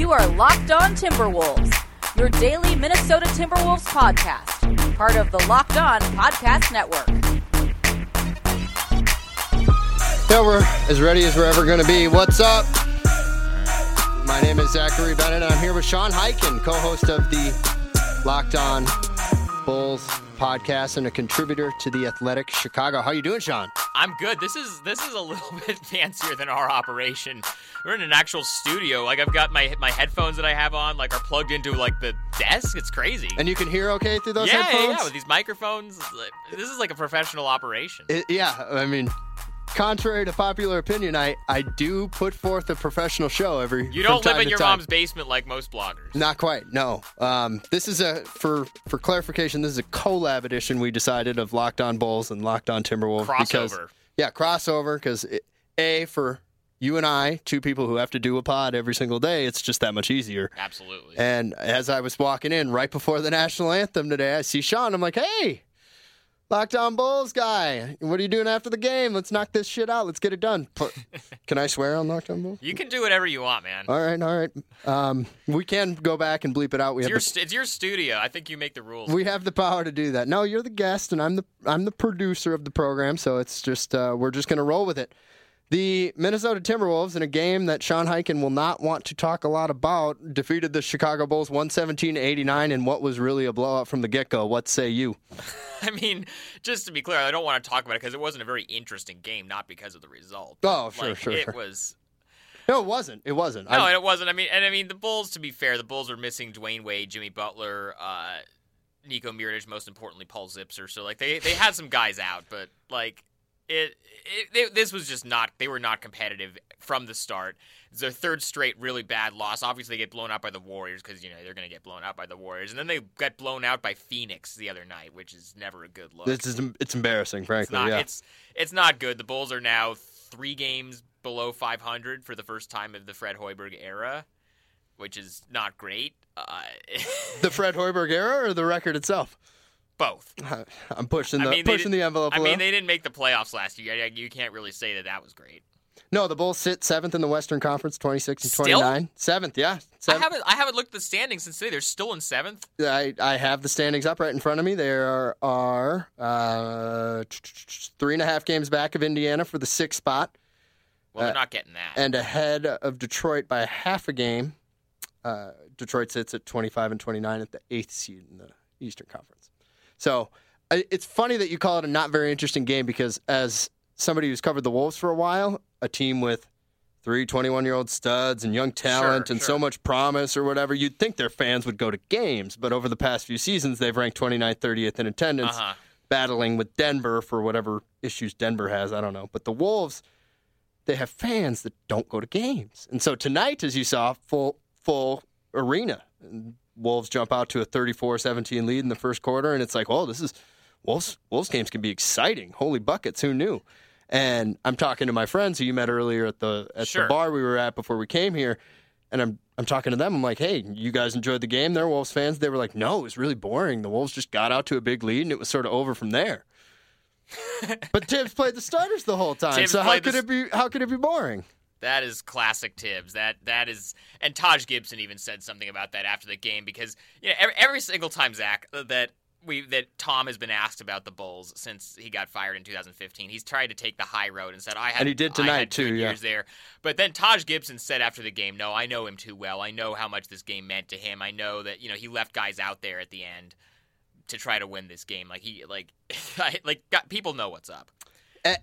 You are Locked On Timberwolves, your daily Minnesota Timberwolves podcast, part of the Locked On Podcast Network. Yeah, we're as ready as we're ever going to be. What's up? My name is Zachary Bennett. I'm here with Sean Highkin, co-host of the Locked On Bulls podcast and a contributor to the Athletic Chicago. How you doing, Sean? I'm good. This is this is a little bit fancier than our operation. We're in an actual studio. Like I've got my my headphones that I have on, like are plugged into like the desk. It's crazy. And you can hear okay through those yeah, headphones? yeah, yeah, with these microphones. This is like a professional operation. It- yeah, I mean, contrary to popular opinion, I, I do put forth a professional show every. Year. You don't live in your time. mom's basement like most bloggers. Not quite. No. Um, this is a for for clarification. This is a collab edition. We decided of Locked On Bulls and Locked On Timberwolves because Crossover. yeah, crossover. Because a for you and I, two people who have to do a pod every single day, it's just that much easier. Absolutely. And as I was walking in right before the national anthem today, I see Sean. I'm like, hey. Locked on Bulls guy, what are you doing after the game? Let's knock this shit out. Let's get it done. Can I swear on Locked on Bulls? you can do whatever you want, man. All right, all right. Um, we can go back and bleep it out. We It's have your, the it's your studio. I think you make the rules. we have the power to do that. No, you're the guest, and I'm the I'm the producer of the program, so it's just uh, we're just gonna roll with it. The Minnesota Timberwolves, in a game that Sean Highkin will not want to talk a lot about, defeated the Chicago Bulls 117 to 89 in what was really a blowout from the get go. What say you? I mean, just to be clear, I don't want to talk about it because it wasn't a very interesting game, not because of the result. Oh, sure, Like, sure, It sure. was No, it wasn't. It wasn't. No, I- and it wasn't. I mean, and I mean, the Bulls. To be fair, the Bulls were missing Dwayne Wade, Jimmy Butler, uh, Nico Mirotic, most importantly, Paul Zipser. So like they they had some guys out, but like it, it they, this was just not. They were not competitive from the start. It's their third straight really bad loss. Obviously, they get blown out by the Warriors because you know they're going to get blown out by the Warriors, and then they got blown out by Phoenix the other night, which is never a good look. This is it's embarrassing, frankly. It's not. yeah. It's it's not good. The Bulls are now three games below 500 for the first time of the Fred Hoiberg era, which is not great. Uh, the Fred Hoiberg era or the record itself? Both. I'm pushing the I mean, pushing the envelope. I mean, they didn't make the playoffs last year. You can't really say that that was great. no, the Bulls sit seventh in the Western Conference, 26 and Still? 29. Seventh, yeah. I haven't I haven't looked at the standings since today. They're still in seventh. I, I have the standings up right in front of me. There are, are uh, three and a half games back of Indiana for the sixth spot, Well, Uh, they're not getting that. and ahead of Detroit by half a game. Uh, Detroit sits at 25 and 29 at the eighth seed in the Eastern Conference. So it's funny that you call it a not very interesting game because, as somebody who's covered the Wolves for a while, a team with three 21 year old studs and young talent Sure, and sure. so much promise or whatever, you'd think their fans would go to games. But over the past few seasons, they've ranked 29th, 30th in attendance, Uh-huh. battling with Denver for whatever issues Denver has. I don't know. But the Wolves, they have fans that don't go to games. And so tonight, as you saw, full full arena. Wolves jump out to a 34-17 lead in the first quarter, and it's like, oh, this is Wolves. Wolves games can be exciting. Holy buckets, who knew? And I'm talking to my friends who you met earlier at the at Sure. the bar we were at before we came here, and I'm I'm talking to them. I'm like, hey, you guys enjoyed the game? They're Wolves fans. They were like, no, it was really boring. The Wolves just got out to a big lead, and it was sort of over from there. but Tibbs played the starters the whole time, Tibbs so how could the- it be? How could it be boring? That is classic Tibbs. That that is, and Taj Gibson even said something about that after the game because you know every, every single time Zach uh, that we that Tom has been asked about the Bulls since he got fired in 2015, he's tried to take the high road and said I had And he did tonight, too, good yeah. Years there, but then Taj Gibson said after the game, "No, I know him too well. I know how much this game meant to him. I know that you know he left guys out there at the end." To try to win this game, like he, like, like, got, people know what's up.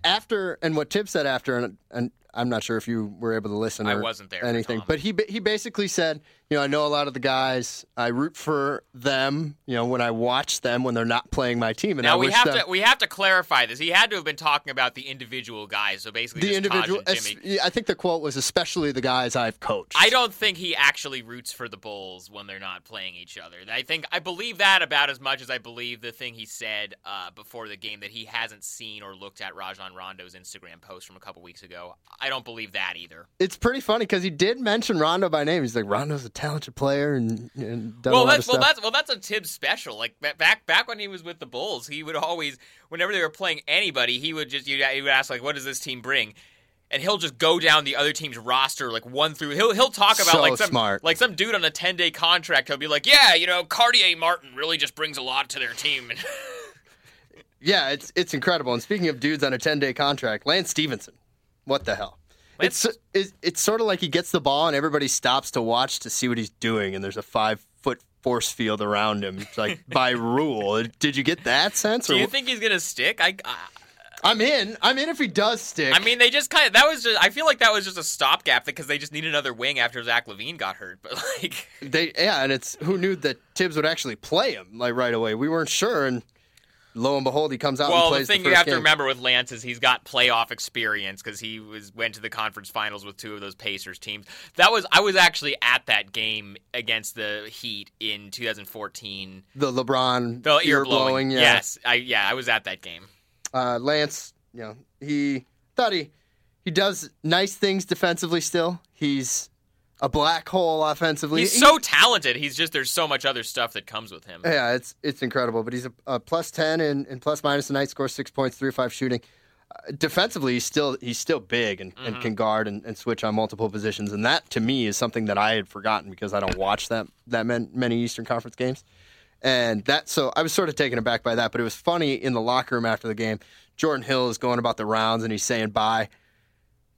After and what Tibbs said after, and, and I'm not sure if you were able to listen. I wasn't there Anything, but he he basically said, you know, I know a lot of the guys. I root for them. You know, when I watch them when they're not playing my team, and I Now we wish have them, to we have to clarify this. He had to have been talking about the individual guys. So basically, the individual. Taj and Jimmy. I think the quote was especially the guys I've coached. I don't think he actually roots for the Bulls when they're not playing each other. I think I believe that about as much as I believe the thing he said uh, before the game that he hasn't seen or looked at Rajon Rondo's Instagram post from a couple weeks ago. I don't believe that either. It's pretty funny because he did mention Rondo by name. He's like Rondo's a talented player and, and well, that's well, that's well, that's a Tibbs special. Like back back when he was with the Bulls, he would always, whenever they were playing anybody, he would just you he would ask like, "What does this team bring?" And he'll just go down the other team's roster like one through. He'll he'll talk about So like some smart. like some dude on a ten day contract. He'll be like, "Yeah, you know, Cartier Martin really just brings a lot to their team." Yeah, it's it's incredible. And speaking of dudes on a ten day contract, Lance Stephenson, what the hell? It's, it's it's sort of like he gets the ball and everybody stops to watch to see what he's doing, and there's a five foot force field around him, It's like by rule. Did you get that sense? Do you wh- think he's gonna stick? I, I I'm in. I'm in if he does stick. I mean, they just kind of that was just. I feel like that was just a stopgap because they just needed another wing after Zach LaVine got hurt. But like, they yeah, and it's who knew that Tibbs would actually play him like right away. We weren't sure, and lo and behold, he comes out and well, the thing the you have to remember with Lance is he's got playoff experience because he was went to the conference finals with two of those Pacers teams. That was I was actually at that game against the Heat in 2014. the LeBron The ear blowing. Yeah. Yes, I yeah I was at that game. uh, Lance, you know, he thought he he does nice things defensively. Still, he's a black hole offensively. He's so talented. He's just there's so much other stuff that comes with him. yeah, it's it's incredible. But he's a, a plus ten and, and plus minus tonight. Scores six points, three or five shooting. Uh, defensively, he's still he's still big and, Mm-hmm. and can guard and, and switch on multiple positions. And that to me is something that I had forgotten because I don't watch that that man, many Eastern Conference games. And that so I was sort of taken aback by that. But it was funny in the locker room after the game. Jordan Hill is going about the rounds and he's saying bye.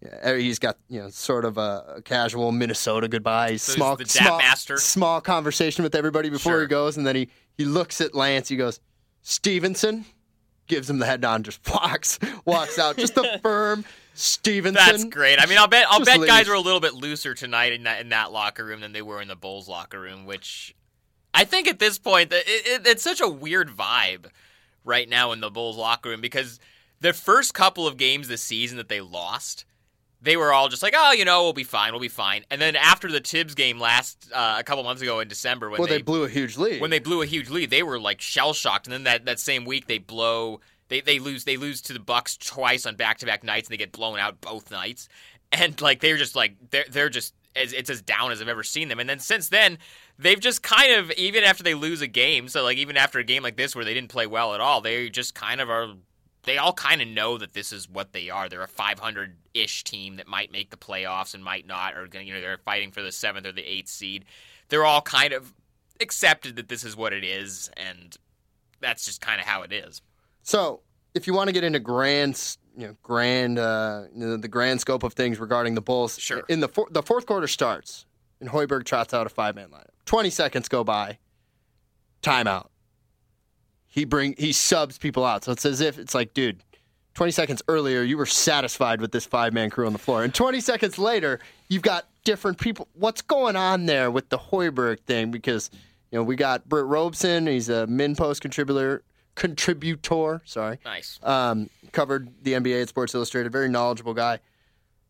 Yeah, he's got you know sort of a, casual Minnesota goodbye. He's So small, the small, master? small conversation with everybody before Sure. he goes, and then he he looks at Lance. He goes, Stephenson, gives him the head nod, just walks walks out. Just a firm Stephenson. That's great. I mean, I'll bet I'll Just bet guys were a little bit looser tonight in that in that locker room than they were in the Bulls locker room, which I think at this point it, it, it's such a weird vibe right now in the Bulls locker room because the first couple of games this season that they lost, they were all just like, "Oh, you know, we'll be fine, we'll be fine." And then after the Tibbs game last uh, a couple months ago in December, when Well, they, they blew a huge lead. when they blew a huge lead, they were like shell shocked. And then that, that same week, they blow they, they lose they lose to the Bucks twice on back to back nights, and they get blown out both nights. And like they're just like they're they're just as it's as down as I've ever seen them. And then since then, they've just kind of even after they lose a game, so like even after a game like this where they didn't play well at all, they just kind of are. They all kind of know that this is what they are. They're a 500-ish team that might make the playoffs and might not, or you know they're fighting for the seventh or the eighth seed. They're all kind of accepted that this is what it is, and that's just kind of how it is. So, if you want to get into grand, you know, grand, uh, you know, the grand scope of things regarding the Bulls, Sure. In the four, the fourth quarter starts, and Hoiberg trots out a five man lineup. Twenty seconds go by. Timeout. He bring he subs people out, so it's as if it's like, dude. 20 seconds earlier, you were satisfied with this five man crew on the floor. And 20 seconds later, you've got different people. What's going on there with the Hoiberg thing? Because, you know, we got Britt Robson. He's a MinnPost contributor, contributor, sorry Nice. um, covered the NBA at Sports Illustrated, very knowledgeable guy,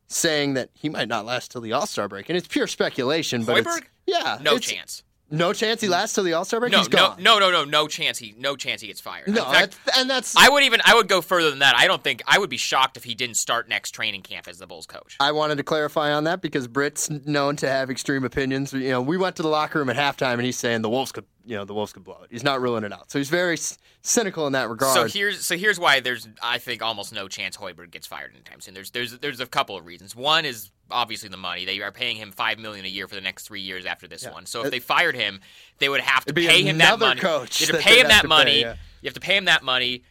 saying that he might not last till the All Star break, and it's pure speculation. But yeah, No chance. No chance he lasts till the All Star break. No, He's no, gone. no, no, no, no chance. He, no chance he gets fired. no, In fact, that's, and that's. I would even, I would go further than that. I don't think I would be shocked if he didn't start next training camp as the Bulls coach. I wanted to clarify on that because Britt's known to have extreme opinions. You know, we went to the locker room at halftime, and he's saying the Wolves could, you know, the Wolves could blow it. He's not ruling it out, so he's very c- cynical in that regard. So here's so here's why there's I think almost no chance Hoiberg gets fired anytime soon. There's there's there's a couple of reasons. One is obviously the money. They are paying him five million a year for the next three years after this one. So if It- they fired him, they would have to pay him that money. coach you have to that pay him that money. pay, yeah. You have to pay him that money.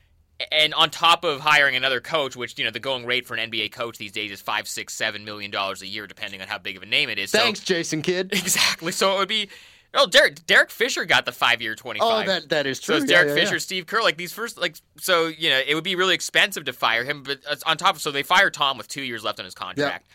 And on top of hiring another coach, which you know the going rate for an NBA coach these days is five, six, seven million dollars a year, depending on how big of a name it is. So- Thanks, Jason Kidd. Exactly. So it would be Oh, Derek Derek Fisher got the five year twenty Oh, five. that that is So true. it's Yeah, Derek yeah, Fisher, yeah. Steve Kerr, like these first, like so you know it would be really expensive to fire him, but uh, on top of so they fire Tom with two years left on his contract.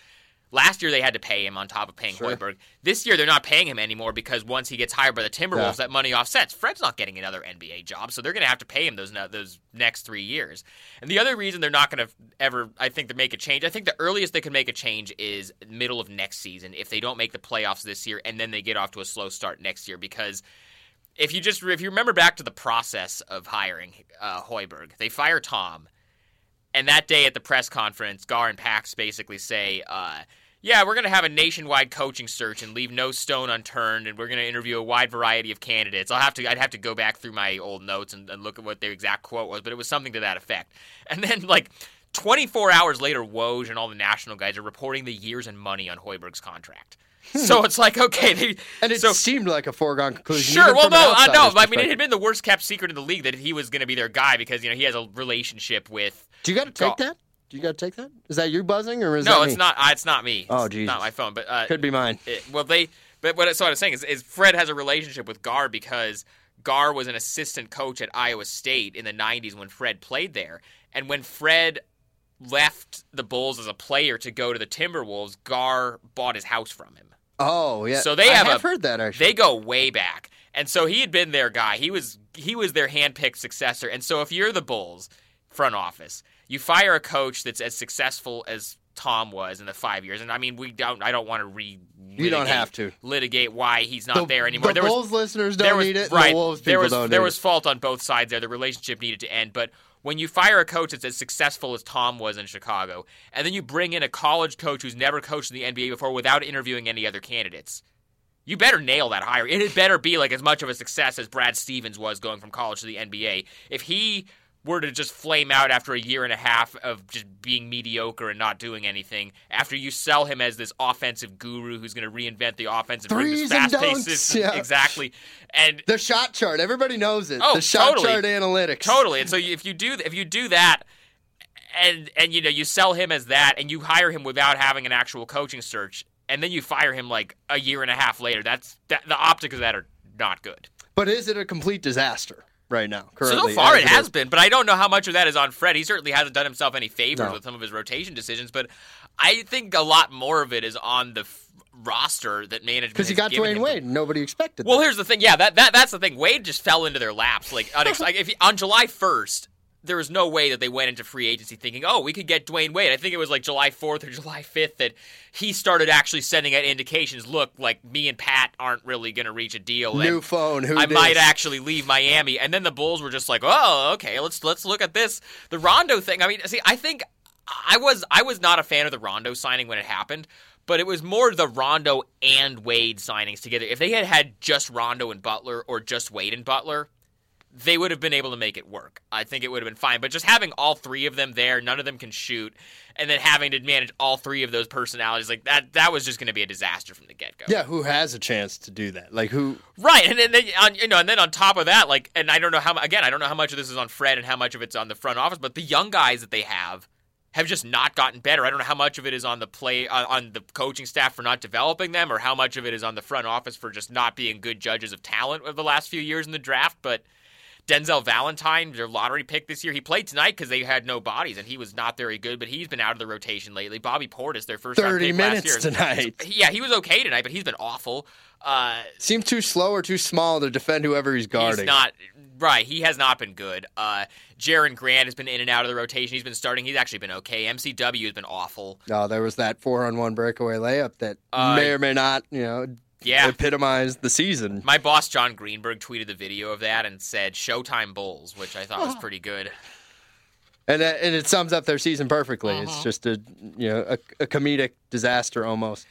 Last year they had to pay him on top of paying Sure. Hoiberg. This year they're not paying him anymore because once he gets hired by the Timberwolves, Yeah. that money offsets. Fred's not getting another NBA job, so they're going to have to pay him those those next three years. And the other reason they're not going to ever, I think, to make a change. I think the earliest they can make a change is middle of next season if they don't make the playoffs this year, and then they get off to a slow start next year because if you just if you remember back to the process of hiring uh, Hoiberg, they fire Tom, and that day at the press conference, Gar and Pax basically say, uh, "Yeah, we're going to have a nationwide coaching search and leave no stone unturned, and we're going to interview a wide variety of candidates." I'll have to I'd have to go back through my old notes and, and look at what the exact quote was, but it was something to that effect. And then like. 24 hours later, Woj and all the national guys are reporting the years and money on Hoiberg's contract. Hmm. so it's like, okay, they, And it so, seemed like a foregone conclusion. Sure. Well, no, uh, I know. I mean, it had been the worst kept secret in the league that he was going to be their guy because you know he has a relationship with. Do you got to take that? Do you got to take that? Is that you buzzing or is it? No, that it's me? not. Uh, it's not me. Oh, It's Jesus. Not my phone, but uh, Could be mine. it- well, they. But what so what I was saying is, is Fred has a relationship with Gar because Gar was an assistant coach at Iowa State in the '90s when Fred played there, and when Fred left the Bulls as a player to go to the Timberwolves, Gar bought his house from him. Oh yeah. So they have have a- heard that actually. They go way back. And so he had been their guy. He was he was their handpicked successor. And so if you're the Bulls front office, you fire a coach that's as successful as Tom was in the five years. And I mean, we don't. I don't want to re. You don't have to. litigate why he's not the, there anymore. The there was listeners don't there was need it. right. The Wolves there was there was fault on both sides there. The relationship needed to end, but when you fire a coach that's as successful as Tom was in Chicago, and then you bring in a college coach who's never coached in the NBA before without interviewing any other candidates, you better nail that hire. It had better be like as much of a success as Brad Stevens was going from college to the NBA. If he were to just flame out after a year and a half of just being mediocre and not doing anything, after you sell him as this offensive guru who's going to reinvent the offense and bring this Threes fast yeah. exactly, and The shot chart. Everybody knows it. Oh, the shot totally. chart analytics. Totally. And so if you do if you do that and and you know you sell him as that and you hire him without having an actual coaching search and then you fire him like a year and a half later, that's that, the optics of that are not good. But is it a complete disaster right now? So Currently, far as it has been, but I don't know how much of that is on Fred. He certainly hasn't done himself any favors No. with some of his rotation decisions, but I think a lot more of it is on the f- roster that management Because he got Dwayne. Wade. Nobody expected. Well, that. here's the thing. Yeah, that, that that's the thing. Wade just fell into their laps. Like, unex- like if he, on July 1st, there was no way that they went into free agency thinking, "Oh, we could get Dwayne Wade." I think it was like July 4th or July 5th that he started actually sending out indications. Look, like me and Pat aren't really going to reach a deal. New phone. Who I dis? might actually leave Miami. And then the Bulls were just like, "Oh, okay, let's let's look at this." The Rondo thing. I mean, see, I think I was I was not a fan of the Rondo signing when it happened, but it was more the Rondo and Wade signings together. If they had had just Rondo and Butler or just Wade and Butler, they would have been able to make it work. I think it would have been fine. But just having all three of them there, none of them can shoot, and then having to manage all three of those personalities like that, that was just going to be a disaster from the get go. Yeah, who has a chance to do that? Like who? Right, and then then, on, you know, and then on top of that, like, and I don't know how again, I don't know how much of this is on Fred and how much of it's on the front office, but the young guys that they have have just not gotten better. I don't know how much of it is on the play on, on the coaching staff for not developing them, or how much of it is on the front office for just not being good judges of talent over the last few years in the draft. But Denzel Valentine, their lottery pick this year, he played tonight because they had no bodies, and he was not very good. But he's been out of the rotation lately. Bobby Portis, their first Thirty minutes year, tonight. Yeah, he was okay tonight, but he's been awful. Uh, Seems too slow or too small to defend whoever he's guarding. He's not right. He has not been good. Uh, Jerian Grant has been in and out of the rotation. He's been starting. He's actually been okay. MCW has been awful. Oh, there was that four-on-one breakaway layup that Uh, may or may not, you know, Yeah. epitomize the season. My boss Jon Greenberg tweeted the video of that and said "Showtime Bulls," which I thought was pretty good. and uh, and it sums up their season perfectly. Uh-huh. It's just a you know a, a comedic disaster almost.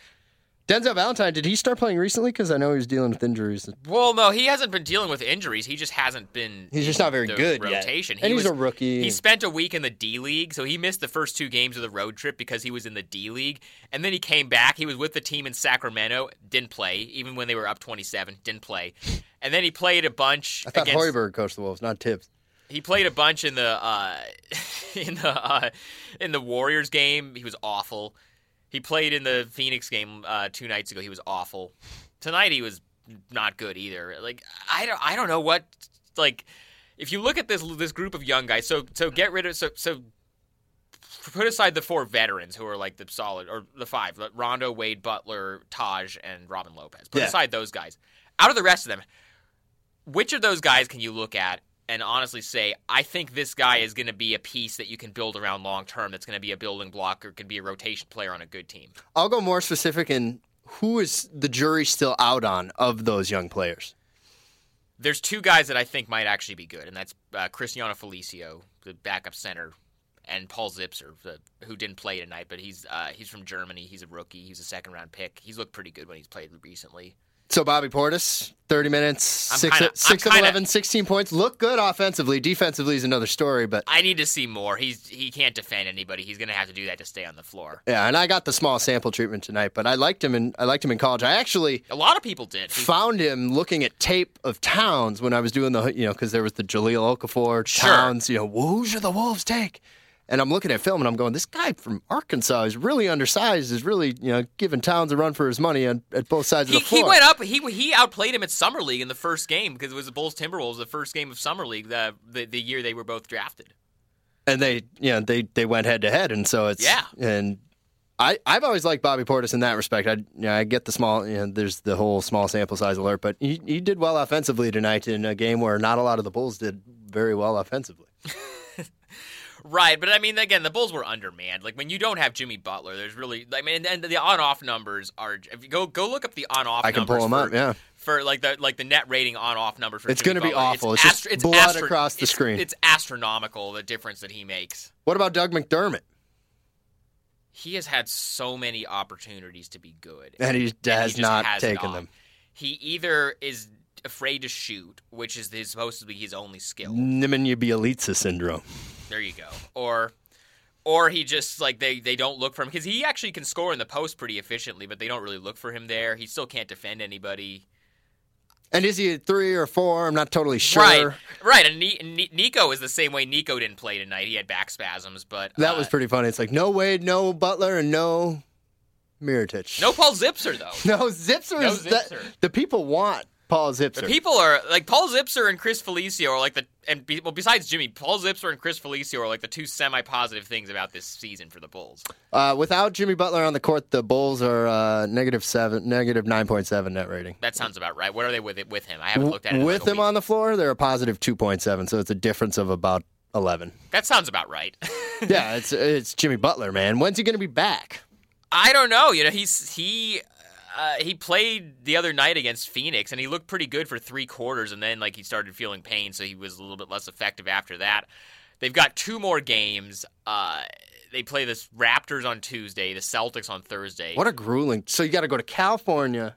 Denzel Valentine, did he start playing recently? Because I know he was dealing with injuries. Well, no, he hasn't been dealing with injuries. He just hasn't been. He's just not very the good yet. rotation. And He he's was- a rookie. He spent a week in the D League, so he missed the first two games of the road trip because he was in the D League, and then he came back. He was with the team in Sacramento, didn't play even when they were up twenty-seven. Didn't play, and then he played a bunch. I thought against, Hoiberg coached the Wolves, not Tibbs. He played a bunch in the uh, in the uh, in the Warriors game. He was awful. He played in the Phoenix game uh, two nights ago. He was awful. Tonight he was not good either. Like I don't I don't know what like if you look at this this group of young guys. So so get rid of so so put aside the four veterans who are like the solid or the five like Rondo, Wade, Butler, Taj, and Robin Lopez. Put Yeah. aside those guys. Out of the rest of them, which of those guys can you look at and honestly say, I think this guy is going to be a piece that you can build around long term? That's going to be a building block or can be a rotation player on a good team. I'll go more specific in who is the jury still out on of those young players. There's two guys that I think might actually be good, and that's uh, Cristiano Felicio, the backup center, and Paul Zipser, the, who didn't play tonight, but he's uh, he's from Germany. He's a rookie. He's a second round pick. He's looked pretty good when he's played recently. So Bobby Portis, 30 minutes, I'm 6, kinda- 6 of kinda- 11, 16 points. Look good offensively. Defensively is another story, but I need to see more. He's he can't defend anybody. He's going to have to do that to stay on the floor. yeah, and I got the small sample treatment tonight, but I liked him and I liked him in college. I actually A lot of people did. found him looking at tape of Towns when I was doing the you know because there was the Jahlil Okafor Sure. Towns you know who should the Wolves take, and I'm looking at film and I'm going this guy from Arkansas is really undersized is really you know giving Towns a run for his money on, at both sides He, of the floor. he went up. He he outplayed him at summer league in the first game because it was the Bulls Timberwolves, the first game of summer league, the, the the year they were both drafted. and they you know they they went head to head and so it's Yeah. and I, I've always liked Bobby Portis in that respect. I, you know, I get the small, you know, there's the whole small sample size alert, but he, he did well offensively tonight in a game where not a lot of the Bulls did very well offensively. Right, but I mean, again, the Bulls were undermanned. Like when you don't have Jimmy Butler, there's really, I mean, and the on-off numbers are. If you go go look up the on-off, numbers. I can numbers them for, up, yeah. For like the like the net rating on-off numbers for It's gonna be awful. It's just blood across the it's- screen. It's astronomical the difference that he makes. What about Doug McDermott? He has had so many opportunities to be good, And he and has not has taken not. them. He either is afraid to shoot, which is his, supposed to be his only skill. Nemanja Bjelica syndrome. There you go. Or or he just like they they don't look for him because he actually can score in the post pretty efficiently, but they don't really look for him there. He still can't defend anybody. And is he a three or four? I'm not totally sure. Right, right. And Ni- Ni- Nico is the same way. Nico didn't play tonight. He had back spasms, but That uh, was pretty funny. It's like no Wade, no Butler, and no Mirotic. no Paul Zipser though. No, Zipser No is that- Zipser. the people want Paul Zipser. The people are like Paul Zipser and Chris Felicio are like the and be, well besides Jimmy, Paul Zipser and Chris Felicio are like the two semi-positive things about this season for the Bulls. Uh, without Jimmy Butler on the court, the Bulls are uh, negative seven, negative nine point seven net rating. That sounds about right. What are they with it with him? I haven't looked at it. With like him week. on the floor, they're a positive two point seven, so it's a difference of about eleven. that sounds about right. yeah, it's it's Jimmy Butler, man. When's he going to be back? I don't know. You know, he's he uh, he played the other night against Phoenix, and he looked pretty good for three quarters, and then like he started feeling pain, so he was a little bit less effective after that. They've got two more games. Uh, they play the Raptors on Tuesday, the Celtics on Thursday. What a grueling. So you got to go to California,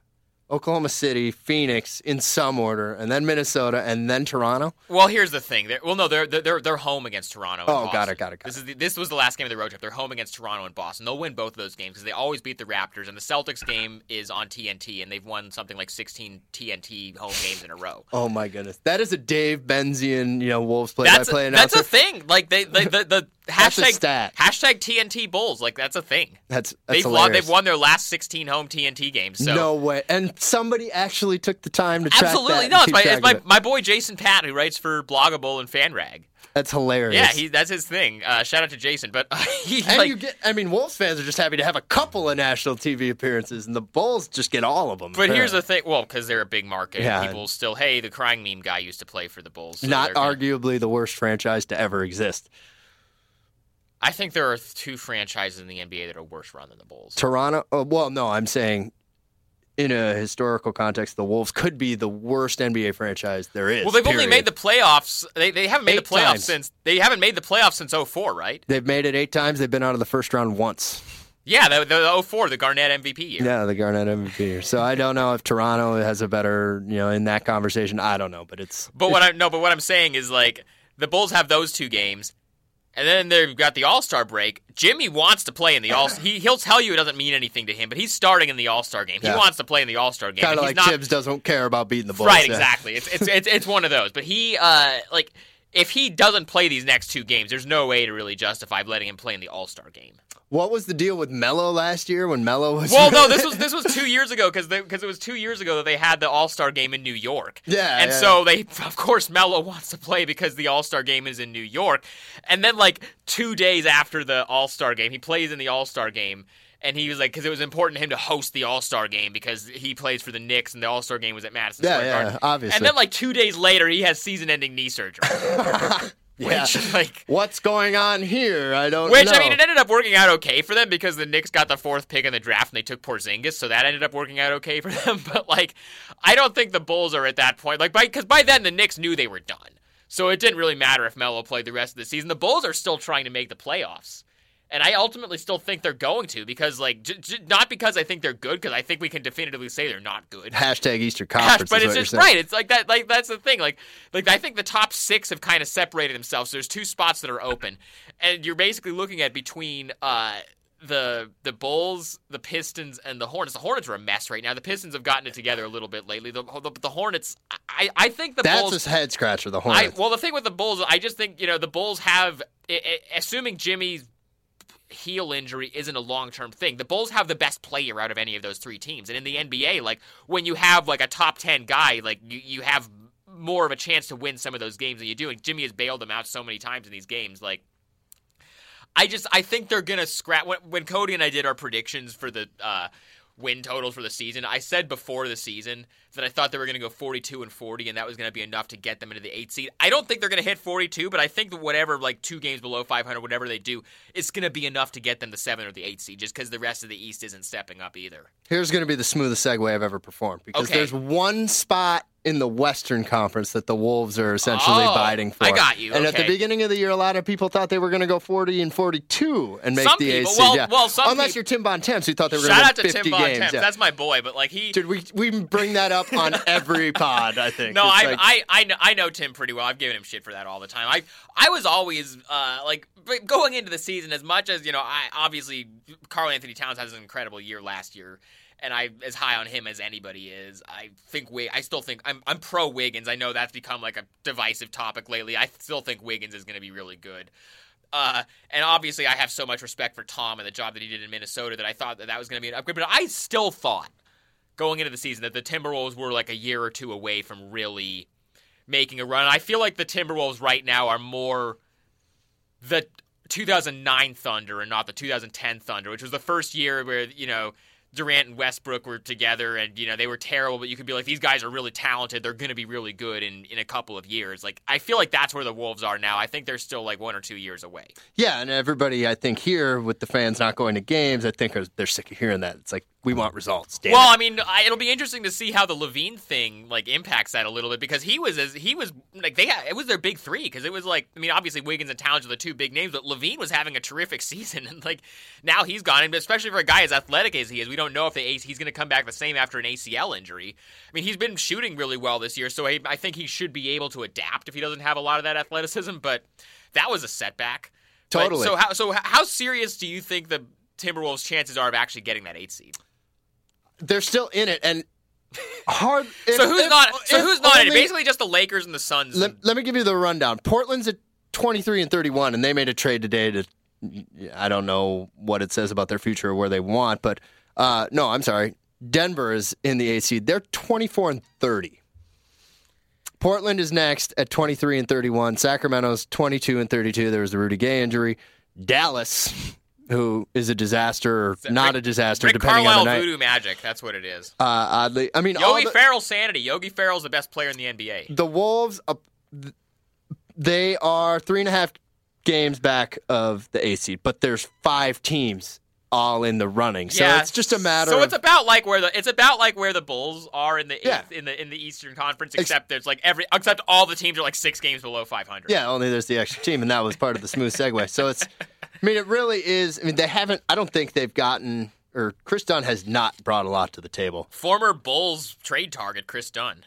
Oklahoma City, Phoenix in some order, and then Minnesota, and then Toronto. Well, here's the thing. They're, well, no, they're they're they're home against Toronto. and Oh, got it, got it, got This is the, this was the last game of the road trip. They're home against Toronto and Boston. They'll win both of those games because they always beat the Raptors. And the Celtics game is on TNT, and they've won something like 16 TNT home games in a row. Oh my goodness, that is a Dave Benzian, you know, Wolves play-by-play a, that's a thing. Like they, they the, the That's hashtag stat. hashtag TNT Bulls. Like that's a thing. That's that's they've hilarious. won. They've won their last 16 home TNT games. So no way. And somebody actually took the time to track that absolutely no. It's my it's my, it. my boy Jason Patt who writes for Blog a Bull and FanRag. That's hilarious. Yeah, he that's his thing. Uh, shout out to Jason. But uh, he and like, you get. I mean, Wolves fans are just happy to have a couple of national TV appearances, and the Bulls just get all of them. But here's the thing. Well, because they're a big market, Yeah. people still, hey, the crying meme guy used to play for the Bulls. so not they're gonna- arguably the worst franchise to ever exist. I think there are two franchises in the NBA that are worse run than the Bulls. Toronto. Oh, well, no, I'm saying. In a historical context, the Wolves could be the worst NBA franchise there is. Well, they've only made the playoffs. They, they haven't made Eight the playoffs times. since they haven't made the playoffs since 04, right? They've made it eight times. They've been out of the first round once. Yeah, the, the 04, the Garnett MVP year. Yeah, the Garnett MVP. year. So I don't know if Toronto has a better, you know, in that conversation. I don't know, but it's. But what I no, but what I'm saying is like the Bulls have those two games, and then they've got the All Star break. Jimmy wants to play in the All. He he'll tell you it doesn't mean anything to him, but he's starting in the All Star game. He Yeah. wants to play in the All Star game. Kind of like not, Tibbs doesn't care about beating the Bulls. Right, yeah. exactly. It's, it's it's it's one of those. But he uh like if he doesn't play these next two games, there's no way to really justify letting him play in the All Star game. What was the deal with Melo last year when Melo was? Well, no, this was this was two years ago because because it was two years ago that they had the All Star game in New York. Yeah, and yeah. so they of course Melo wants to play because the All Star game is in New York, and then like two days after the All Star game, he plays in the All Star game. And he was like, because it was important to him to host the All Star game because he plays for the Knicks, and the All Star game was at Madison Yeah, Square yeah, Garden. obviously. And then like two days later, he has season-ending knee surgery. yeah. Which, like, What's going on here? I don't which know. I mean, it ended up working out okay for them because the Knicks got the fourth pick in the draft and they took Porzingis, so that ended up working out okay for them. But like, I don't think the Bulls are at that point. Like, by because by, then the Knicks knew they were done, so it didn't really matter if Melo played the rest of the season. The Bulls are still trying to make the playoffs. And I ultimately still think they're going to because, like, j- j- not because I think they're good, because I think we can definitively say they're not good. Hashtag Easter Conference. but is it's just saying. right. It's like that. Like that's the thing. Like, like I think the top six have kind of separated themselves. So There's two spots that are open, and you're basically looking at between uh, the the Bulls, the Pistons, and the Hornets. The Hornets are a mess right now. The Pistons have gotten it together a little bit lately. The the, the Hornets. I I think the That's Bulls. a head scratcher. The I, Hornets. well, the thing with the Bulls, I just think you know the Bulls have, i- i- assuming Jimmy's heel injury isn't a long term thing. The Bulls have the best player out of any of those three teams, and in the NBA, like when you have like a top ten guy, like you you have more of a chance to win some of those games than you do. And Jimmy has bailed them out so many times in these games, like. I just I think they're gonna scrap when Cody and I did our predictions for the uh, win totals for the season. I said before the season that I thought they were gonna go 42 and 40, and that was gonna be enough to get them into the eight seed. I don't think they're gonna hit 42, but I think that whatever like two games below 500, whatever they do, it's gonna be enough to get them the seven or the eight seed, just because the rest of the East isn't stepping up either. Here's going to be the smoothest segue I've ever performed because Okay. there's one spot in the Western Conference that the Wolves are essentially Oh, biting for. I got you. And at the beginning of the year, a lot of people thought they were going to go 40 and 42 and make Some the people- AC. well- yeah. well, some Unless peop- you're Tim Bontemps, who thought they were going to out win to 50 Tim Von games. Yeah. That's my boy, but like he. Dude, we we bring that up on every pod. I think. No, I, like- I, I, know, I know Tim pretty well. I've given him shit for that all the time. I, I was always uh, like going into the season as much as you know. I obviously Carl Anthony Towns has an incredible year last year, and I as high on him as anybody is. I think Wig. I still think I'm, I'm pro Wiggins. I know that's become like a divisive topic lately. I still think Wiggins is going to be really good. Uh, and obviously, I have so much respect for Tom and the job that he did in Minnesota that I thought that that was going to be an upgrade. But I still thought going into the season that the Timberwolves were like a year or two away from really making a run. I feel like the Timberwolves right now are more the 2009 Thunder and not the 2010 Thunder, which was the first year where, you know, Durant and Westbrook were together and, you know, they were terrible, but you could be like, these guys are really talented. They're going to be really good in, in a couple of years. Like, I feel like that's where the Wolves are now. I think they're still like one or two years away. Yeah, and everybody, I think here with the fans not going to games, I think are, they're sick of hearing that. It's like we want results. Damn well, it. I mean, I, it'll be interesting to see how the LaVine thing like impacts that a little bit because he was as he was like they had, it was their big three because it was like I mean obviously Wiggins and Towns are the two big names but LaVine was having a terrific season and like now he's gone and especially for a guy as athletic as he is we don't know if the ace he's going to come back the same after an ACL injury. I mean he's been shooting really well this year so I, I think he should be able to adapt if he doesn't have a lot of that athleticism but that was a setback. But- Totally. so how so how serious do you think the Timberwolves' chances are of actually getting that eight seed? They're still in it, and hard. So who's if- not? So who's not in it? only- Basically, just the Lakers and the Suns. Let, and- let me give you the rundown. Portland's at 23 and 31, and they made a trade today to. I don't know what it says about their future or where they want, but uh, no, I'm sorry. Denver is in the AC. They're 24 and 30. Portland is next at 23 and 31. Sacramento's 22 and 32. There was the Rudy Gay injury. Dallas, who is a disaster or not Rick- a disaster, Rick depending Carlisle on the night. voodoo magic. That's what it is. Uh, oddly, I mean, Yogi the- Ferrell's sanity. Yogi Ferrell's the best player in the NBA. the Wolves, uh, they are three and a half games back of the A seed, but there's five teams all in the running. So yeah, it's just a matter So of it's about like where the it's about like where the Bulls are in the Yeah. eighth, in the in the Eastern Conference, Ex- except there's like every except all the teams are like six games below 500. yeah, only there's the extra team, and that was part of the smooth segue. So it's, I mean, it really is. I mean, they haven't. I don't think they've gotten, or Kris Dunn has not brought a lot to the table. Former Bulls trade target Kris Dunn.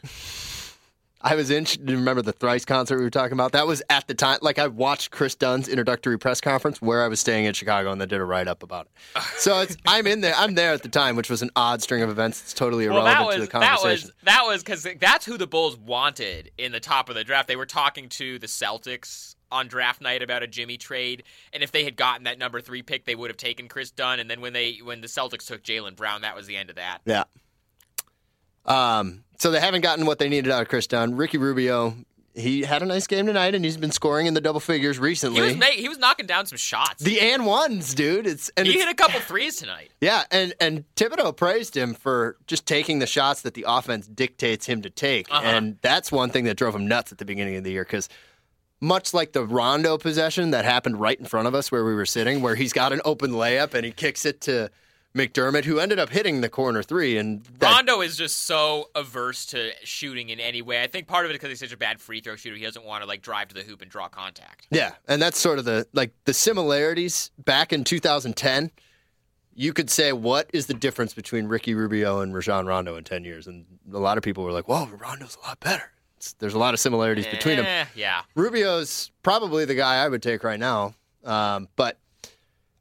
I was in. Do you remember the Thrice concert we were talking about? That was at the time. Like I watched Kris Dunn's introductory press conference where I was staying in Chicago, and they did a write up about it. So it's I'm in there. I'm there at the time, which was an odd string of events. It's totally Well, irrelevant that was to the that conversation. was that was because that's who the Bulls wanted in the top of the draft. They were talking to the Celtics on draft night about a Jimmy trade, and if they had gotten that number three pick, they would have taken Kris Dunn. And then when they when the Celtics took Jaylen Brown, that was the end of that. Yeah. Um. So they haven't gotten what they needed out of Kris Dunn. Ricky Rubio. He had a nice game tonight, and he's been scoring in the double figures He recently. was ma- he was knocking down some shots. the and ones, dude. It's and he it's, hit a couple threes tonight. Yeah, and and Thibodeau praised him for just taking the shots that the offense dictates him to take, Uh-huh. and that's one thing that drove him nuts at the beginning of the year because. Much like the Rondo possession that happened right in front of us where we were sitting, where he's got an open layup and he kicks it to McDermott, who ended up hitting the corner three. And that, Rondo is just so averse to shooting in any way. I think part of it is because he's such a bad free throw shooter. He doesn't want to like drive to the hoop and draw contact. Yeah, and that's sort of the like the similarities back in 2010. You could say what is the difference between Ricky Rubio and Rajon Rondo in 10 years, and a lot of people were like, "Whoa, Rondo's a lot better." There's a lot of similarities between them. Eh, yeah. Rubio's probably the guy I would take right now, um, but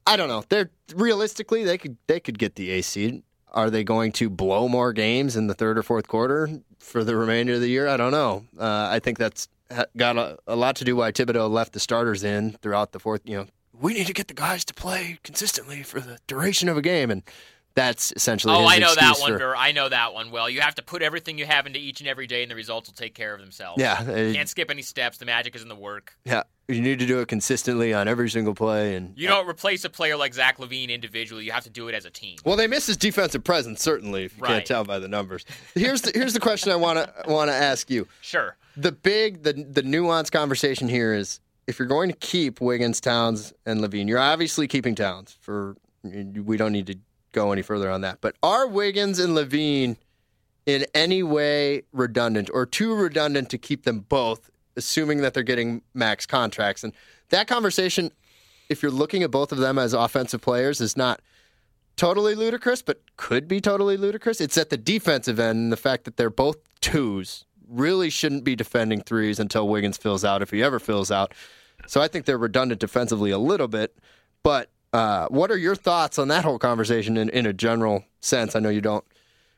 I don't know. They're realistically they could they could get the A seed. Are they going to blow more games in the third or fourth quarter for the remainder of the year? I don't know. Uh, I think that's got a, a lot to do why Thibodeau left the starters in throughout the fourth. You know, we need to get the guys to play consistently for the duration of a game, and that's essentially. Oh, his I know that one. for- I know that one well. You have to put everything you have into each and every day, and the results will take care of themselves. Yeah, uh, Can't skip any steps. The magic is in the work. yeah. You need to do it consistently on every single play, and You don't replace a player like Zach LaVine individually. You have to do it as a team. Well, they miss his defensive presence certainly. If you Right. can't tell by the numbers. Here's the here's the question I want to want to ask you. Sure. The big the the nuanced conversation here is if you're going to keep Wiggins, Towns, and LaVine, you're obviously keeping Towns. For we don't need to go any further on that. But are Wiggins and LaVine in any way redundant or too redundant to keep them both, assuming that they're getting max contracts? And that conversation, if you're looking at both of them as offensive players, is not totally ludicrous, but could be totally ludicrous. It's at the defensive end, and the fact that they're both twos really shouldn't be defending threes until Wiggins fills out, if he ever fills out. So I think they're redundant defensively a little bit. But uh, what are your thoughts on that whole conversation in, in a general sense? I know you don't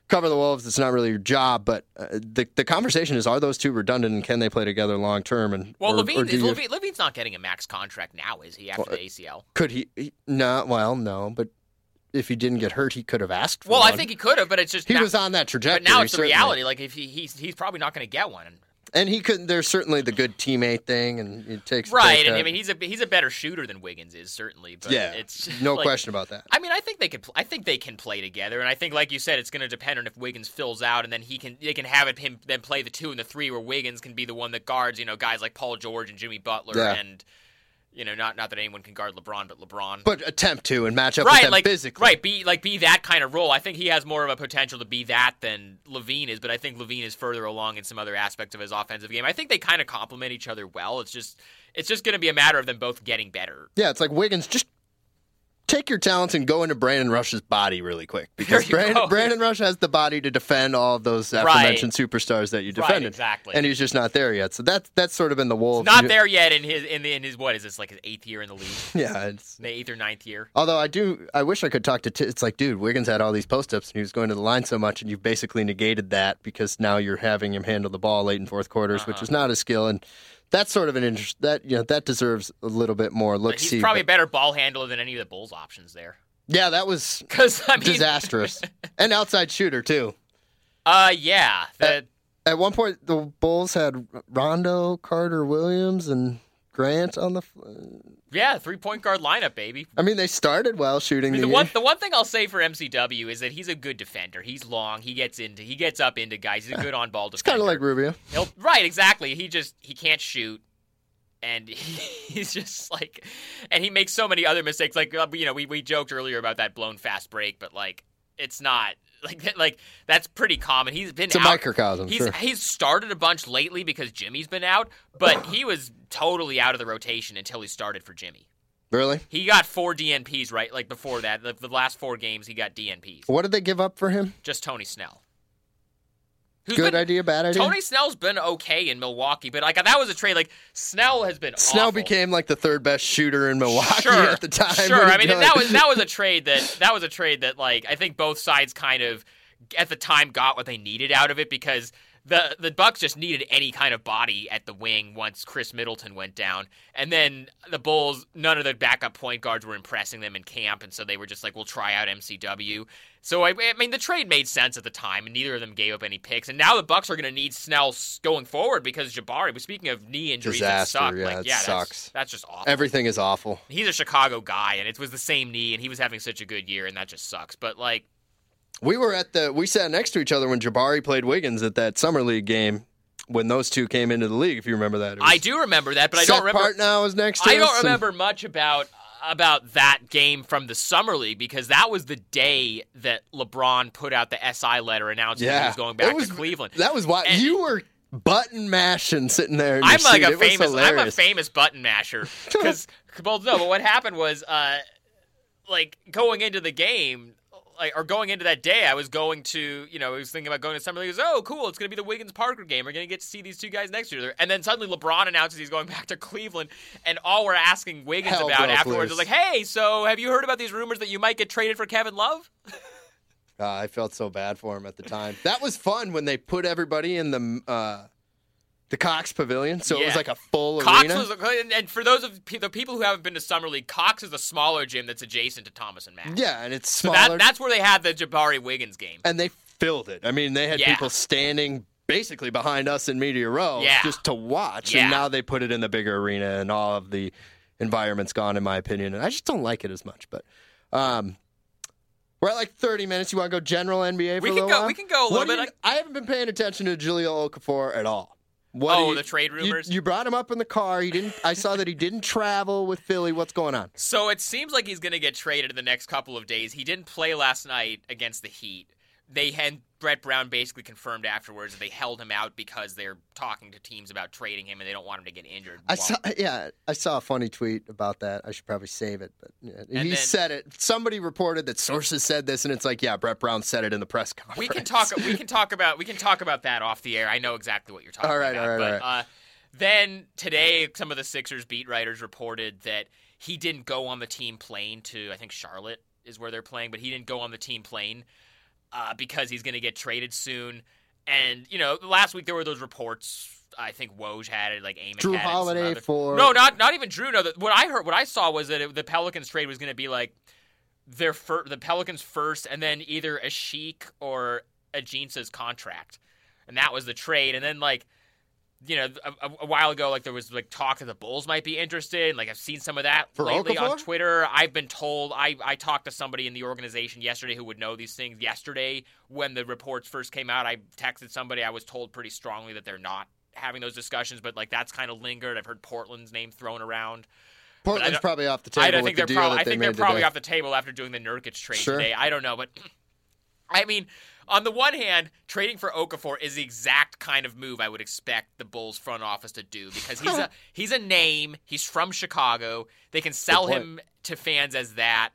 cover the Wolves; it's not really your job. But uh, the the conversation is: Are those two redundant, and can they play together long term? And Well, or- LaVine, or is LaVine, LaVine's not getting a max contract now, is he? After the ACL. could he, he? No, well, no. But if he didn't get hurt, he could have asked. For Well, I think he could have, but it's just he now- was on that trajectory. But now it's the certainly. reality. Like if he, he's he's probably not going to get one. And he could. There's certainly the good teammate thing, and it takes Right, and I mean he's a he's a better shooter than Wiggins is certainly. But yeah, it's no like- question about that. I mean, I think they could. I think they can play together, and I think, like you said, it's going to depend on if Wiggins fills out, and then he can. They can have it him then play the two and the three, where Wiggins can be the one that guards, you know, guys like Paul George and Jimmy Butler, Yeah. and you know, not not that anyone can guard LeBron, but LeBron. But attempt to and match up with right, them like physically. right, be like be that kind of role. I think he has more of a potential to be that than LaVine is, but I think LaVine is further along in some other aspects of his offensive game. I think they kind of complement each other well. It's just it's just going to be a matter of them both getting better. Yeah, it's like Wiggins. Just take your talents and go into Brandon Rush's body really quick because Brandon. Brandon Rush has the body to defend all of those aforementioned superstars that you Right, defended. exactly. And he's just not there yet. So that's that's sort of been the Wolves. Not there yet in his in the in his what is this like his eighth year in the league, Yeah, it's the eighth or ninth year. Although I do, I wish I could talk to. T- it's like, dude, Wiggins had all these post ups and he was going to the line so much, and you've basically negated that because now you're having him handle the ball late in fourth quarters, Uh-huh. which is not a skill, and that's sort of an interest. That you know, that deserves a little bit more look. He's see, probably a but- better ball handler than any of the Bulls options there. yeah, that was Because I mean, disastrous, and outside shooter too. Uh, yeah, the, At one point, the Bulls had Rondo, Carter, Williams, and Grant on the. f- yeah, three point guard lineup, baby. I mean, they started well shooting I mean, the. the one the one thing I'll say for MCW is that he's a good defender. He's long. He gets into he gets up into guys. He's a good on ball it's defender. kind of like Rubio. He'll, right, exactly. He just he can't shoot, and he's just like, and he makes so many other mistakes. Like uh, you know, we we joked earlier about that blown fast break, but like it's not like like that's pretty common. He's been It's a microcosm, He's sure. he's started a bunch lately because Jimmy's been out, but he was totally out of the rotation until he started for Jimmy. Really? He got four DNPs right, like before that. The, the last four games, he got DNPs. What did they give up for him? Just Tony Snell. Who's Good been- idea, bad idea. Tony Snell's been okay in Milwaukee, but like that was a trade. Like Snell has been Snell awful. became like the third best shooter in Milwaukee sure. at the time. Sure, I mean that was that was a trade that that was a trade that like I think both sides kind of at the time got what they needed out of it because the the Bucks just needed any kind of body at the wing once Khris Middleton went down, and then the Bulls none of the backup point guards were impressing them in camp, and so they were just like, we'll try out MCW. So I, I mean the trade made sense at the time, and neither of them gave up any picks, and now the Bucks are going to need Snell going forward because Jabari. But speaking of knee injuries Disaster, that suck, yeah, like yeah, that's- sucks. That's, just awful Everything is awful. he's a Chicago guy, and it was the same knee, and he was having such a good year, and that just sucks. But like, We were at the we sat next to each other when Jabari played Wiggins at that summer league game when those two came into the league. If you remember that, I do remember that, but I don't remember. Now is next to I don't and- remember much about about that game from the summer league because that was the day that LeBron put out the SI letter announcing yeah, he was going back was- to Cleveland. That was why And- you were button mashing sitting there. I'm like seat. a It famous. I'm a famous button masher because well, no, but what happened was, uh, like going into the game, like or going into that day, I was going to, you know, I was thinking about going to summer league. Was, oh, cool, it's gonna be the Wiggins Parker game. We're gonna get to see these two guys next to each other, and then suddenly LeBron announces he's going back to Cleveland, and all we're asking Wiggins Hell about broke afterwards loose. is like, hey, so have you heard about these rumors that you might get traded for Kevin Love? Uh, I felt so bad for him at the time. That was fun when they put everybody in the uh, the Cox Pavilion, so it was like a full Cox arena. was, and, and for those of the people who haven't been to summer league, Cox is a smaller gym that's adjacent to Thomas and Mack. yeah, and it's So smaller. that, that's where they had the Jabari Wiggins game. and they filled it. I mean, they had Yeah. people standing basically behind us in Media Row Yeah. just to watch. Yeah. And now they put it in the bigger arena, and all of the environment's gone, in my opinion. And I just don't like it as much. But um, we're at like 30 minutes. You want to go general NBA for We a can little go- while? we can go a little do bit. you- I haven't been paying attention to Jahlil Okafor at all. What Oh, you- the trade you- rumors? You, brought him up in the car. He didn't. I saw that he didn't travel with Philly. What's going on? So it seems like he's going to get traded in the next couple of days. He didn't play last night against the Heat. They had Brett Brown basically confirmed afterwards that they held him out because they're talking to teams about trading him and they don't want him to get injured. I saw, yeah, I saw a funny tweet about that. I should probably save it, but yeah, he then- said it. Somebody reported that sources said this, and it's like, yeah, Brett Brown said it in the press conference. we can talk. We can talk about. We can talk about that off the air. I know exactly what you're talking All right, about. all right, but, all right. Uh, then today, some of the Sixers beat writers reported that he didn't go on the team plane to. I think Charlotte is where they're playing, but he didn't go on the team plane uh, because he's going to get traded soon. And you know, last week there were those reports. I think Woj had it, like Amos Drew had it, Holiday other- for- no, not not even Drew. No, the, what I heard, what I saw was that it, the Pelicans trade was going to be like their fir- the Pelicans first, and then either Asik or Ajinça's contract, and that was the trade. And then like you know a, a- while ago, like there was like talk that the Bulls might be interested. Like I've seen some of that For lately on Twitter. I've been told I I talked to somebody in the organization yesterday who would know these things. Yesterday when the reports first came out, I texted somebody. I was told pretty strongly that they're not having those discussions, but like that's kind of lingered. I've heard Portland's name thrown around. Portland's probably off the table I don't think the they're probably. I think they're probably today. off the table after doing the Nurkic trade Sure. today. I don't know, but I mean, on the one hand, trading for Okafor is the exact kind of move I would expect the Bulls front office to do because he's a he's a name. He's from Chicago. They can sell him to fans as that.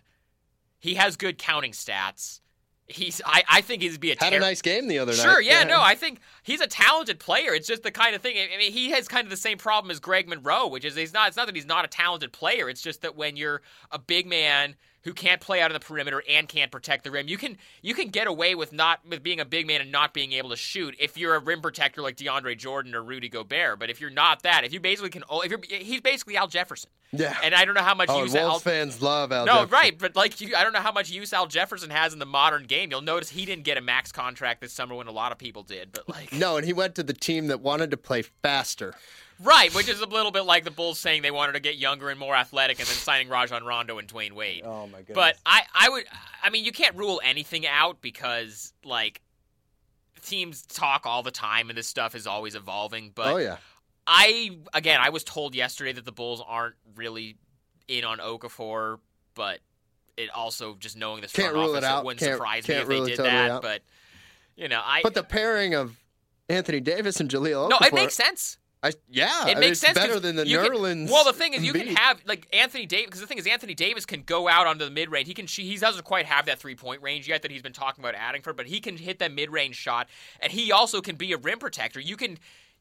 He has good counting stats. He's I, I think he'd be a Had a nice game the other night. Sure, yeah, no, I think he's a talented player. It's just the kind of thing. I mean, he has kind of the same problem as Greg Monroe, which is he's not. It's not that he's not a talented player. It's just that when you're a big man who can't play out on the perimeter and can't protect the rim, you can you can get away with not with being a big man and not being able to shoot if you're a rim protector like DeAndre Jordan or Rudy Gobert. But if you're not that, if you basically can, if you're he's basically Al Jefferson. Yeah. and I don't know how much Oh, use and Al, fans love Al. no, Jefferson. right, but like you, I don't know how much use Al Jefferson has in the modern game. You'll notice he didn't get a max contract this summer when a lot of people did, but like No, and he went to the team that wanted to play faster. Right, which is a little bit like the Bulls saying they wanted to get younger and more athletic, and then signing Rajon Rondo and Dwayne Wade. Oh my goodness. But I, I would, I mean, you can't rule anything out because like teams talk all the time, and this stuff is always evolving. But oh yeah, I again, I was told yesterday that the Bulls aren't really in on Okafor, but it also just knowing this Can't front rule it office, out. wouldn't Can't- surprise me can't if they did totally that. out. But you know, I but the pairing of Anthony Davis and Jahlil no, it makes sense. I, yeah, It makes sense. better than the Nerlens. well, the thing is, you can have like Anthony Davis because the thing is, Anthony Davis can go out onto the mid range. He can he doesn't quite have that three point range yet that he's been talking about adding for, but he can hit that mid range shot, and he also can be a rim protector. You can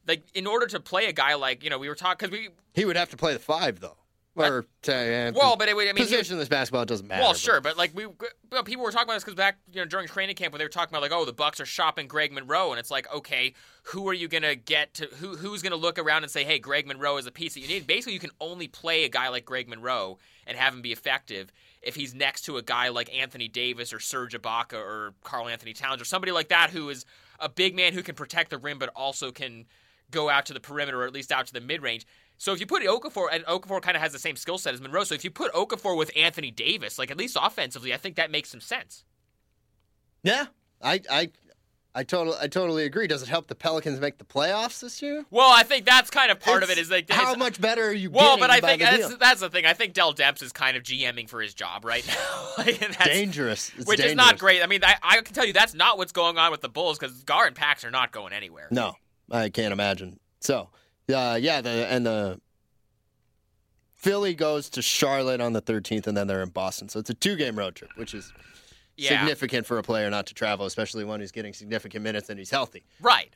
like in order to play a guy like you know we were talking because we He would have to play the five though. Or uh, well, but it I mean you- positionless basketball doesn't matter. Well, but- sure, but like we, well, people were talking about this because back you know during training camp when they were talking about like, oh, the Bucks are shopping Greg Monroe, and it's like, okay, who are you gonna get to? Who who's gonna look around and say, hey, Greg Monroe is a piece that you need? Basically, you can only play a guy like Greg Monroe and have him be effective if he's next to a guy like Anthony Davis or Serge Ibaka or Karl-Anthony Towns or somebody like that who is a big man who can protect the rim but also can go out to the perimeter or at least out to the mid range. So if you put Okafor, and Okafor kind of has the same skill set as Monroe, so if you put Okafor with Anthony Davis, like at least offensively, I think that makes some sense. Yeah, I, I, I totally, I totally agree. Does it help the Pelicans make the playoffs this year? Well, I think that's kind of part of. It's- like how much better are you? Well, but I think that's, deal? that's the thing. I think Dell Demps is kind of GMing for his job right now, Like, that's- dangerous. It's which dangerous. is not great. I mean, I, I can tell you that's not what's going on with the Bulls because Gar and Pax are not going anywhere. No, I can't imagine. So, uh, yeah, the and the Philly goes to Charlotte on the 13th, and then they're in Boston. So it's a two-game road trip, which is Yeah. significant for a player not to travel, especially one who's getting significant minutes and he's healthy. Right.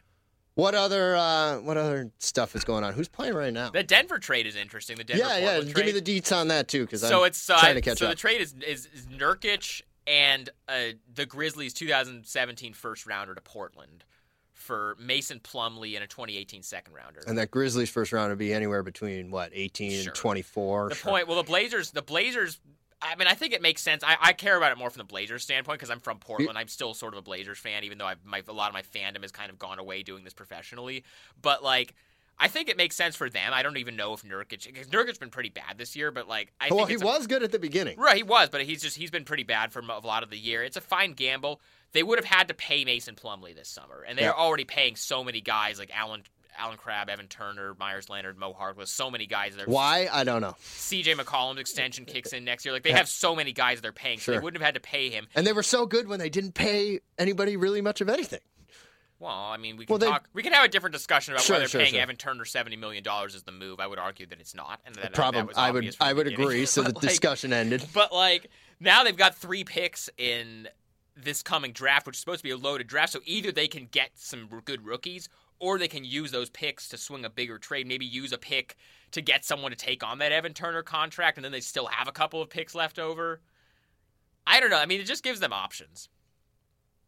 What other uh, what other stuff is going on? Who's playing right now? The Denver trade is interesting. The Denver yeah, yeah. Portland Give me the deets on that too, because so I'm it's uh, trying to catch so up. the trade is is, is Nurkic and uh, the Grizzlies 2017 first rounder to Portland for Mason Plumlee and a 2018 second rounder. and that Grizzlies first round would be anywhere between what 18 Sure. and 24. the Sure. point, well, the Blazers, the Blazers. I mean, I think it makes sense. I, I care about it more from the Blazers standpoint because I'm from Portland. I'm still sort of a Blazers fan, even though I've, my, a lot of my fandom has kind of gone away doing this professionally. But like, I think it makes sense for them. I don't even know if Nurkic, because Nurkic's been pretty bad this year, but like, I well, think he a- was good at the beginning. Right, he was, but he's just he's been pretty bad for a lot of the year. It's a fine gamble. They would have had to pay Mason Plumlee this summer, and they're Yeah. already paying so many guys like Allen Allen Crabbe, Evan Turner, Meyers Leonard, Mo Harkless, so many guys. They're Why? I don't know. CJ McCollum's extension kicks in next year. Like they have so many guys they're paying, so they wouldn't have had to pay him. And they were so good when they didn't pay anybody really much of anything. Well, I mean, we can Well, they- talk. We can have a different discussion about Sure, whether sure, paying sure. Evan Turner seventy million dollars is the move. I would argue that it's not, and that, that Probably, was I would, I would beginning. agree. So the like, discussion ended. But like now they've got three picks in this coming draft, which is supposed to be a loaded draft. So either they can get some good rookies, or they can use those picks to swing a bigger trade. Maybe use a pick to get someone to take on that Evan Turner contract, and then they still have a couple of picks left over. I don't know. I mean, it just gives them options.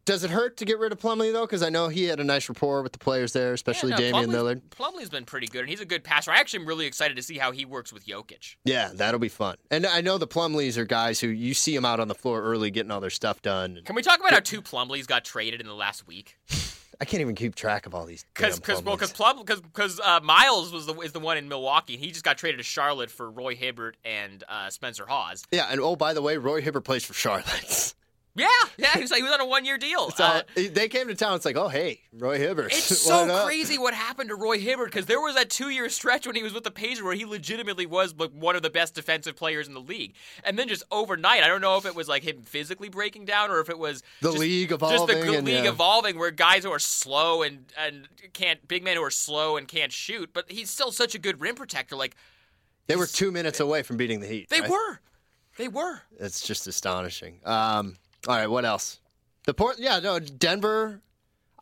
Does it hurt to get rid of Plumlee though? Because I know he had a nice rapport with the players there, especially Yeah, no, Damian Plumlee's- Lillard. Plumlee's been pretty good, and he's a good passer. I actually am really excited to see how he works with Jokic. Yeah, that'll be fun. And I know the Plumlees are guys who you see them out on the floor early, getting all their stuff done. Can we talk about how two Plumlees got traded in the last week? I can't even keep track of all these. Because because well, Plumlees. Plum because because uh, Miles was the is the one in Milwaukee. and He just got traded to Charlotte for Roy Hibbert and uh, Spencer Hawes. yeah, and oh by the way, Roy Hibbert plays for Charlotte. Yeah, yeah, he was like he was on a one year deal. so Uh, they came to town. It's like, oh hey, Roy Hibbert. it's so crazy what happened to Roy Hibbert because there was that two year stretch when he was with the Pacers where he legitimately was like one of the best defensive players in the league, and then just overnight, I don't know if it was like him physically breaking down or if it was The just- league just the evolving and, league yeah. evolving where guys who are slow and and can't big men who are slow and can't shoot, but he's still such a good rim protector. Like They were two minutes away from beating the Heat. they right? were, they were. It's just astonishing. Um, all right, what else? The port, yeah, no, Denver.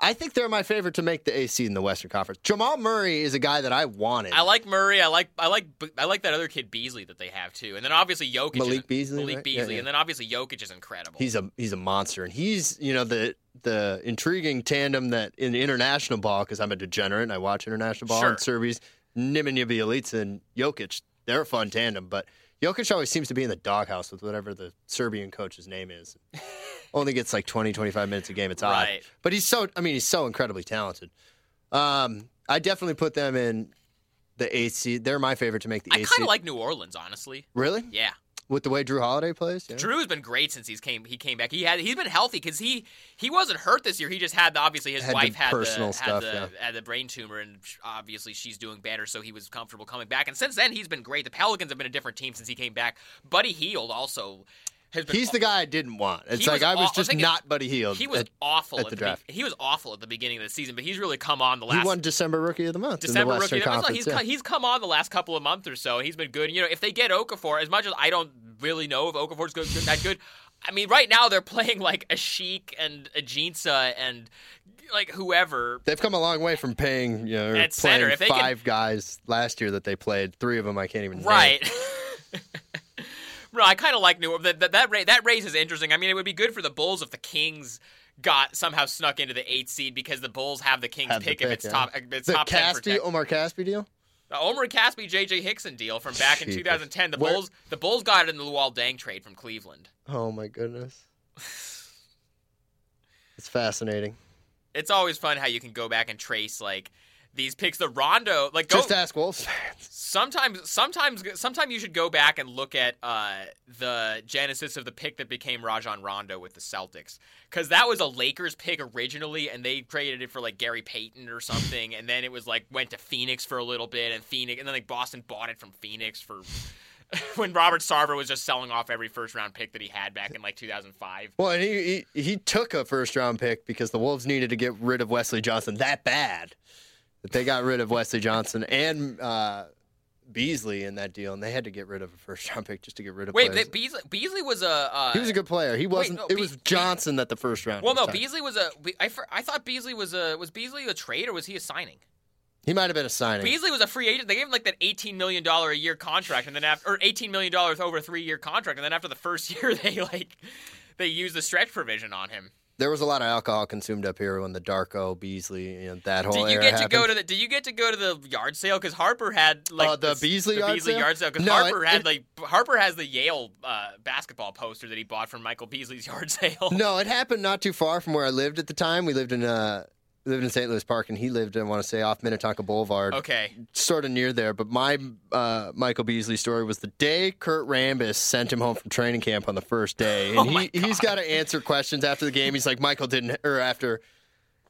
I think they're my favorite to make the AC in the Western Conference. Jamal Murray is a guy that I wanted. I like Murray. I like I like I like that other kid Beasley that they have too. And then obviously Jokic. Malik is, Beasley, Malik right? Beasley, Yeah, yeah. and then obviously Jokic is incredible. He's a he's a monster, and he's you know the the intriguing tandem that in international ball because I'm a degenerate and I watch international ball Sure. and Serbies, Nemanja Bjelica and Jokic. They're a fun tandem, but Jokic always seems to be in the doghouse with whatever the Serbian coach's name is. Only gets like 20, 25 minutes a game. It's odd, Right. but he's so I mean he's so incredibly talented. Um, I definitely put them in the AC. They're my favorite to make the I AC. kind of like New Orleans, honestly. really Yeah, with the way Jrue Holiday plays. Yeah. Jrue's been great since he's came he came back. He had he's been healthy because he he wasn't hurt this year. He just had the, obviously his Had the wife had personal the stuff, had the, yeah. had the brain tumor and obviously she's doing better, so he was comfortable coming back. And since then he's been great. The Pelicans have been a different team since he came back. Buddy Hield also. He's the guy I didn't want. It's like was I was aw- just it- not Buddy Hield. he was at- awful at the the, draft. be- he was awful at the beginning of the season, but he's really come on the last. He won December Rookie of the Month December the rookie. Conference. He's, yeah. he's come on the last couple of months or so. He's been good. You know, if they get Okafor, as much as I don't really know if Okafor's good, good, that good, I mean, right now they're playing like Asik and Ajinça and like whoever. They've come a long way from paying you know playing center, if they can- five guys last year that they played. Three of them I can't even name. Right. no, I kind of like New that that that, that race is interesting. I mean, it would be good for the Bulls if the Kings got somehow snuck into the eighth seed because the Bulls have the Kings Have the pick, if it's yeah. top if it's The top ten Casspi, protect. Omri Casspi deal. The Omri Casspi, J.J. Hickson deal from back in 2010. The Where- Bulls, the Bulls got it in the Luol Deng trade from Cleveland. Oh my goodness. It's fascinating. It's always fun how you can go back and trace like these picks. The Rondo, like go, Just ask Wolves fans. sometimes, sometimes, sometimes you should go back and look at uh, the genesis of the pick that became Rajon Rondo with the Celtics, because that was a Lakers pick originally, and they traded it for like Gary Payton or something, and then it was like went to Phoenix for a little bit, and Phoenix, and then like Boston bought it from Phoenix for. when Robert Sarver was just selling off every first round pick that he had back in like 2005. Well, and he, he he took a first round pick because the Wolves needed to get rid of Wesley Johnson that bad that they got rid of Wesley Johnson and uh, Beasley in that deal, and they had to get rid of a first round pick just to get rid of. Wait. Beasley, Beasley was a. Uh, he was a good player. He wasn't. no, it Be- was Johnson that the first round. Well, was no. Beasley was a. I, I thought Beasley was a. Was Beasley a trade or was he a signing? He might have been a signing. Beasley was a free agent. They gave him like that eighteen million dollar a year contract, and then after or eighteen million dollars over a three year contract, and then after the first year, they like they used the stretch provision on him. There was a lot of alcohol consumed up here when the Darko Beasley, you know, that whole Did you get to happened. go to the? Did you get to go to the yard sale? Because Harper had like Oh, the this- Beasley the yard Beasley sale? yard sale. Because No, Harper it- had it- like Harper has the Yale uh, basketball poster that he bought from Michael Beasley's yard sale. No, it happened not too far from where I lived at the time. We lived in uh, we lived in St. Louis Park, and he lived, I want to say, off Minnetonka Boulevard. Okay. sort of near there. But my uh, Michael Beasley story was the day Kurt Rambis sent him home from training camp on the first day, and Oh he he's got to answer questions after the game. He's like Michael didn't, or after.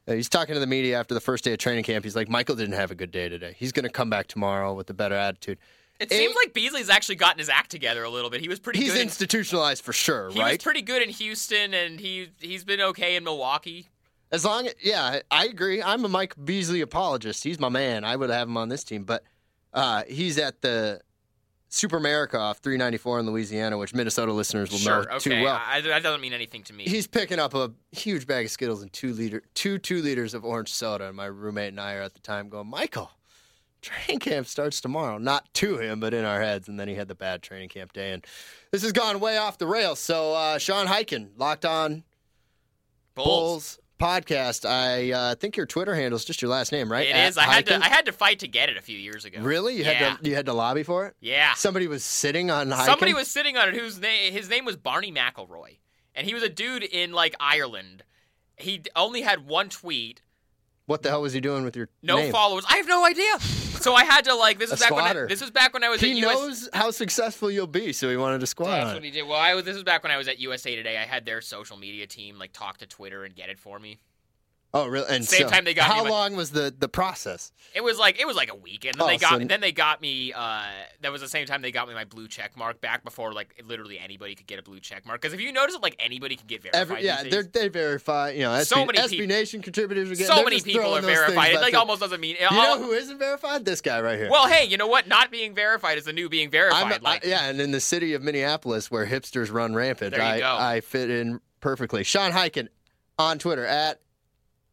uh, He's talking to the media after the first day of training camp. He's like, Michael didn't have a good day today. He's going to come back tomorrow with a better attitude. It seems like Beasley's actually gotten his act together a little bit. He was pretty He's good. in- institutionalized for sure, he was right? pretty good in Houston, and he he's been okay in Milwaukee. As long as, yeah, I agree. I'm a Mike Beasley apologist. He's my man. I would have him on this team, but uh, he's at the Super America off 394 in Louisiana, which Minnesota listeners will Sure, know okay. too well. I, that doesn't mean anything to me. He's picking up a huge bag of Skittles and two liter, two two liters of orange soda. And my roommate and I are at the time going, Michael, training camp starts tomorrow. Not to him, but in our heads. And then he had the bad training camp day, and this has gone way off the rails. So uh, Sean Highkin, locked on Bulls. Bulls podcast. I uh, think your Twitter handle is just your last name, right? It At is. I had to. I had to fight to get it a few years ago. Really? You yeah. had to you had to lobby for it? Yeah. Somebody was sitting on? Somebody was sitting on it whose name his name was Barney McElroy, and he was a dude in like Ireland. He only had one tweet, What the hell was he doing with your no name? followers. I have no idea. So I had to like this is back when I, this was back when I was He at US. knows how successful you'll be, so he wanted to squat That's what he did. Well, I was. This was back when I was at USA Today. I had their social media team like talk to Twitter and get it for me. Oh, really? And Same so, time they got me How long was the the process? It was like it was like a week, and then Oh, they got so- then they got me. Uh, that was the same time they got me my blue check mark back before like literally anybody could get a blue check mark. Because if you notice, it, like anybody can get verified. Every, yeah, they they verify. You know, SB, So many SB peop- Nation contributors are getting. so many people are verified. It like almost doesn't mean. You know who isn't verified? This guy right here. well, hey, you know what? Not being verified is the new being verified. I'm, like, I, yeah, and in the city of Minneapolis, where hipsters run rampant, I. I fit in perfectly. Sean Highkin on Twitter at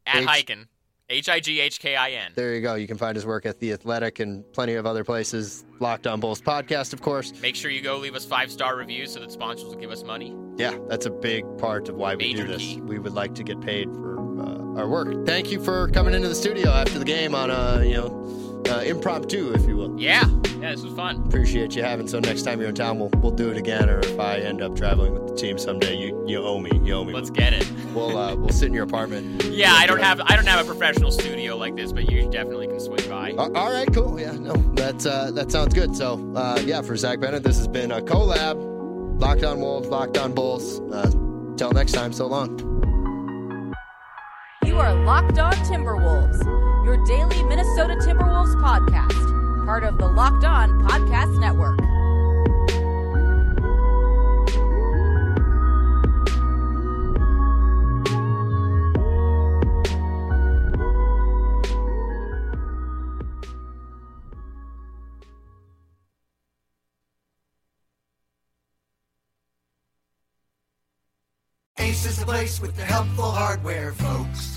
at H- Highkin, H I G H K I N. there you go. You can find his work at the Athletic and plenty of other places. Locked on Bulls podcast, of course. Make sure you go leave us five star reviews so that sponsors will give us money. Yeah, that's a big part of why we do this. key. We would like to get paid for uh, our work. Thank you for coming into the studio after the game on a you know uh, impromptu, if you will. Yeah, yeah, this was fun. Appreciate you having. So next time you're in town, we'll we'll do it again. Or if I end up traveling with the team someday, you you owe me. You owe me. Let's get it. We'll uh, we'll sit in your apartment. Yeah, I don't have I don't have a professional studio like this, but you definitely can swing by. Uh, all right, cool. Yeah, no, that's uh, that sounds good. So, uh, yeah, for Zach Bennett, this has been a collab. Locked on Wolves, Locked on Bulls. Uh, till next time, so long. You are Locked On Timberwolves, your daily Minnesota Timberwolves podcast, part of the Locked On Podcast Network. Ace is the place with the helpful hardware, folks.